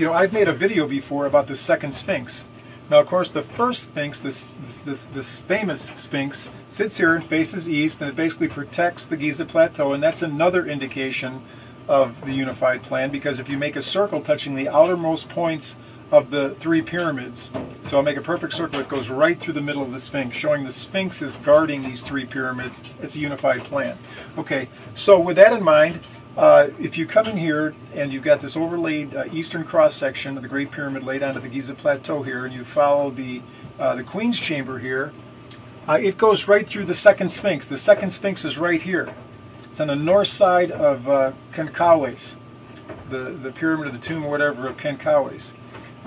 you know, I've made a video before about the second Sphinx. Now, of course, the first Sphinx, this, this, this, this famous Sphinx, sits here and faces east, and it basically protects the Giza Plateau, and that's another indication of the unified plan, because if you make a circle touching the outermost points of the three pyramids, so I'll make a perfect circle that goes right through the middle of the Sphinx, showing the Sphinx is guarding these three pyramids. It's a unified plan. Okay, so with that in mind, uh, if you come in here and you've got this overlaid uh, eastern cross section of the Great Pyramid laid onto the Giza Plateau here, and you follow the uh, the Queen's Chamber here, uh, it goes right through the second Sphinx. The second Sphinx is right here. It's on the north side of uh, Khenkaures, the the pyramid of the tomb or whatever of Khenkaures.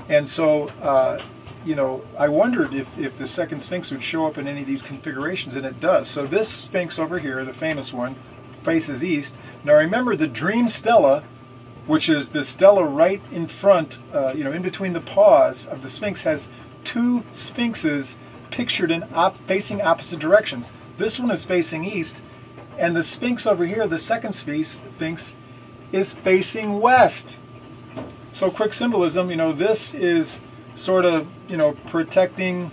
And so, uh, you know, I wondered if, if the second Sphinx would show up in any of these configurations, and it does. So this Sphinx over here, the famous one, faces east. Now remember the dream stela, which is the stela right in front, uh, you know, in between the paws of the Sphinx, has two sphinxes pictured in op facing opposite directions. This one is facing east, and the Sphinx over here, the second Sphinx, is facing west. So quick symbolism, you know, this is sort of, you know, protecting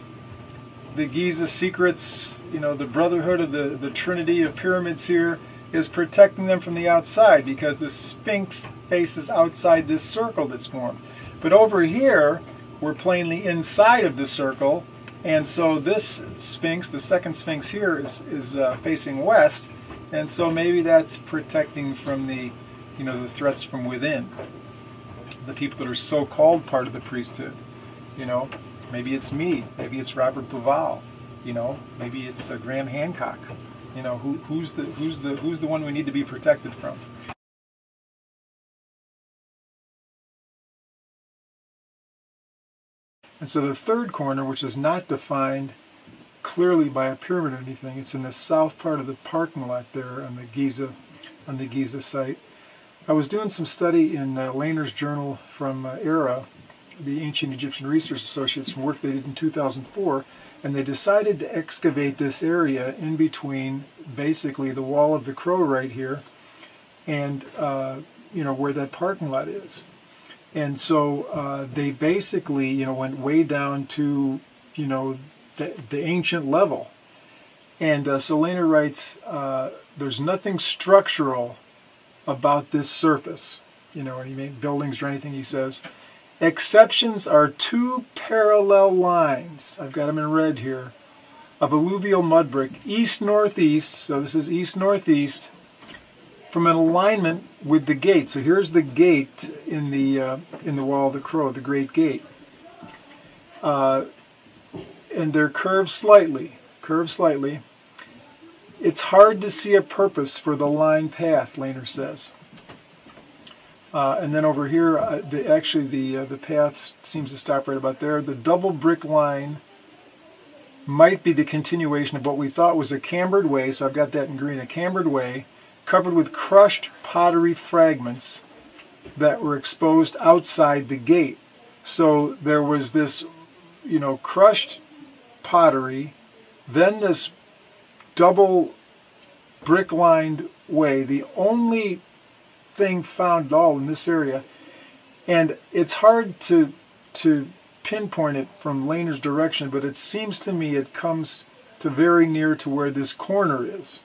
the Giza secrets, you know, the brotherhood of the, the trinity of pyramids here is protecting them from the outside because the Sphinx faces outside this circle that's formed. But over here, we're plainly inside of the circle, and so this Sphinx, the second Sphinx here, is, is uh, facing west, and so maybe that's protecting from the, you know, the threats from within. The people that are so-called part of the priesthood, you know, maybe it's me, maybe it's Robert Bauval, you know, maybe it's uh, Graham Hancock. You know, who, who's the who's the who's the one we need to be protected from? And so the third corner, which is not defined clearly by a pyramid or anything, it's in the south part of the parking lot there on the Giza, on the Giza site. I was doing some study in uh, Lehner's journal from uh, ERA, the Ancient Egyptian Research Associates, from work they did in 2004, and they decided to excavate this area in between basically the wall of the crow right here and uh, you know where that parking lot is. And so uh, they basically you know went way down to you know the, the ancient level. And uh, so Lehner writes uh, there's nothing structural about this surface. You know any buildings or anything he says Exceptions are two parallel lines, I've got them in red here, of alluvial mud brick, east-northeast, so this is east-northeast, from an alignment with the gate. So here's the gate in the uh, in the wall of the crow, the Great Gate. Uh, and they're curved slightly, curved slightly. It's hard to see a purpose for the line path, Lehner says. Uh, and then over here, uh, the, actually the uh, the path seems to stop right about there. The double brick line might be the continuation of what we thought was a cambered way, so I've got that in green, a cambered way, covered with crushed pottery fragments that were exposed outside the gate. So there was this, you know, crushed pottery, then this double brick lined way. The only thing found at all in this area. And it's hard to to pinpoint it from Lehner's direction, but it seems to me it comes to very near to where this corner is.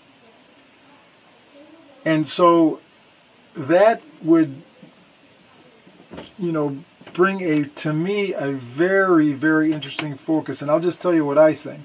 And so that would, you know, bring a, to me, a very, very interesting focus. And I'll just tell you what I think.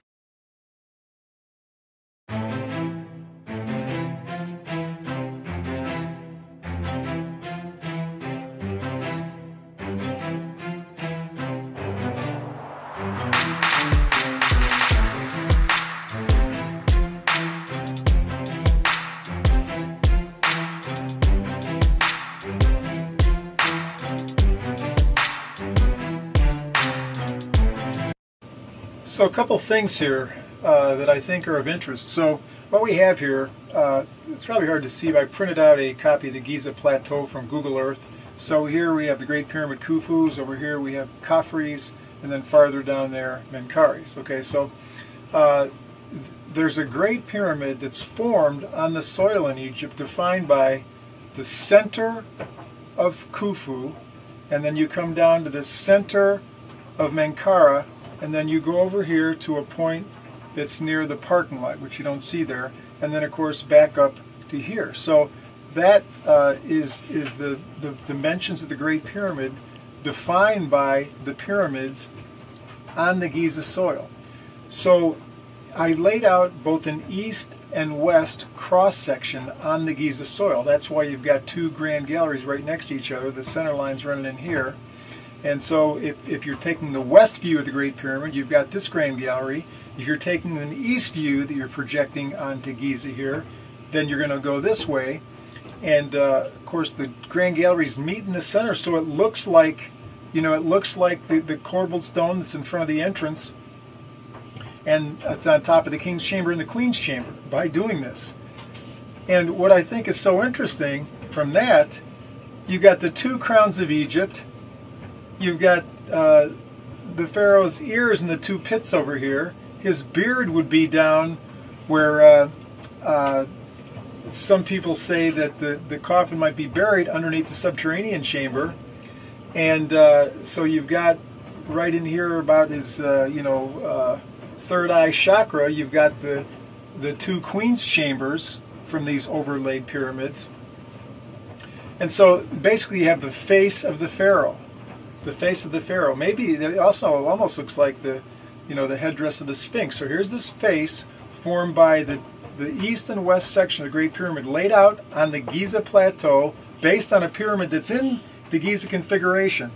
So a couple things here uh, that I think are of interest. So what we have here, uh, it's probably hard to see, but I printed out a copy of the Giza Plateau from Google Earth. So here we have the Great Pyramid Khufu's, over here we have Khafre's, and then farther down there, Menkaures. Okay, so uh, there's a great pyramid that's formed on the soil in Egypt defined by the center of Khufu and then you come down to the center of Menkara, and then you go over here to a point that's near the parking lot, which you don't see there, and then of course back up to here. So that uh, is is the, the dimensions of the Great Pyramid defined by the pyramids on the Giza soil. So I laid out both an east and west cross section on the Giza soil. That's why you've got two grand galleries right next to each other. The center line's running in here. And so if, if you're taking the west view of the Great Pyramid, you've got this grand gallery. If you're taking an east view that you're projecting onto Giza here, then you're going to go this way. And uh, of course, the grand galleries meet in the center, so it looks like, you know, it looks like the, the corbelled stone that's in front of the entrance and it's on top of the king's chamber and the queen's chamber by doing this. And what I think is so interesting from that, you've got the two crowns of Egypt, you've got uh, the pharaoh's ears in the two pits over here. His beard would be down where uh, uh, some people say that the, the coffin might be buried underneath the subterranean chamber. And uh, so you've got right in here about his, uh, you know, uh, third eye chakra, you've got the, the two queen's chambers from these overlaid pyramids. And so basically you have the face of the pharaoh. The face of the pharaoh. Maybe it also almost looks like the you know the headdress of the Sphinx. So here's this face formed by the, the east and west section of the Great Pyramid laid out on the Giza Plateau based on a pyramid that's in the Giza configuration.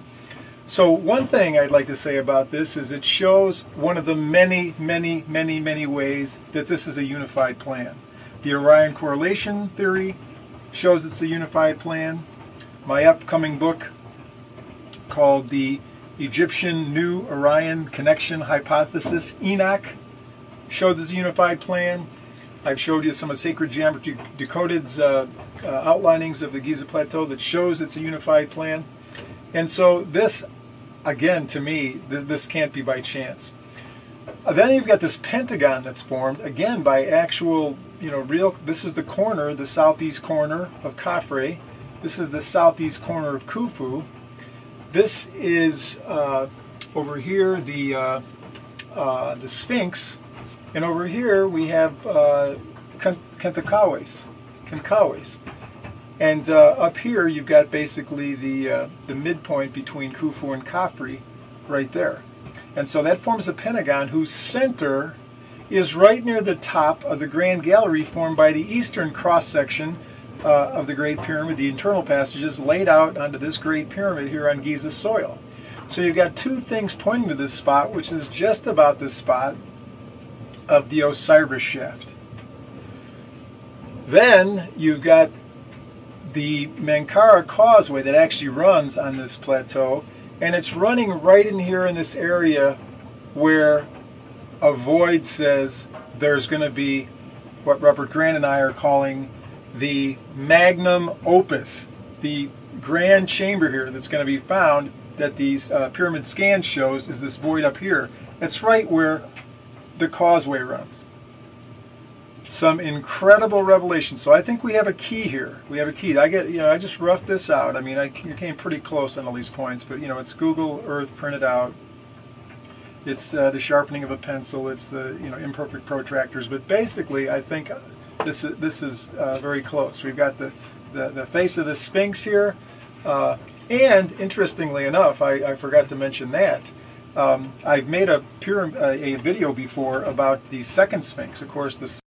So one thing I'd like to say about this is it shows one of the many, many, many, many ways that this is a unified plan. The Orion correlation theory shows it's a unified plan. My upcoming book called the Egyptian New Orion Connection Hypothesis, ENOC, shows this unified plan. I've showed you some of Sacred Geometry Decoded's uh, uh, outlinings of the Giza Plateau that shows it's a unified plan. And so this, again, to me, th this can't be by chance. Uh, then you've got this pentagon that's formed, again, by actual, you know, real, this is the corner, the southeast corner of Khafre. This is the southeast corner of Khufu. This is, uh, over here, the, uh, uh, the Sphinx. And over here, we have uh. Khentekawes. And uh, up here, you've got basically the, uh, the midpoint between Khufu and Khafre right there. And so that forms a pentagon whose center is right near the top of the Grand Gallery formed by the eastern cross-section uh, of the Great Pyramid, the internal passages laid out onto this Great Pyramid here on Giza soil. So you've got two things pointing to this spot, which is just about the spot of the Osiris shaft. Then you've got the Menkara causeway that actually runs on this plateau and it's running right in here in this area where a void says there's going to be what Robert Grant and I are calling the magnum opus, the grand chamber here that's going to be found that these uh, pyramid scan shows is this void up here. It's right where the causeway runs some incredible revelation. So I think we have a key here. We have a key. I get, you know, I just roughed this out. I mean, I came pretty close on all these points, but you know, it's Google Earth printed out. It's uh, the sharpening of a pencil. It's the you know imperfect protractors. But basically, I think this is this is uh, very close. We've got the, the, the face of the Sphinx here, uh, and interestingly enough, I, I forgot to mention that. Um, I've made a, pure, a video before about the second Sphinx. Of course, the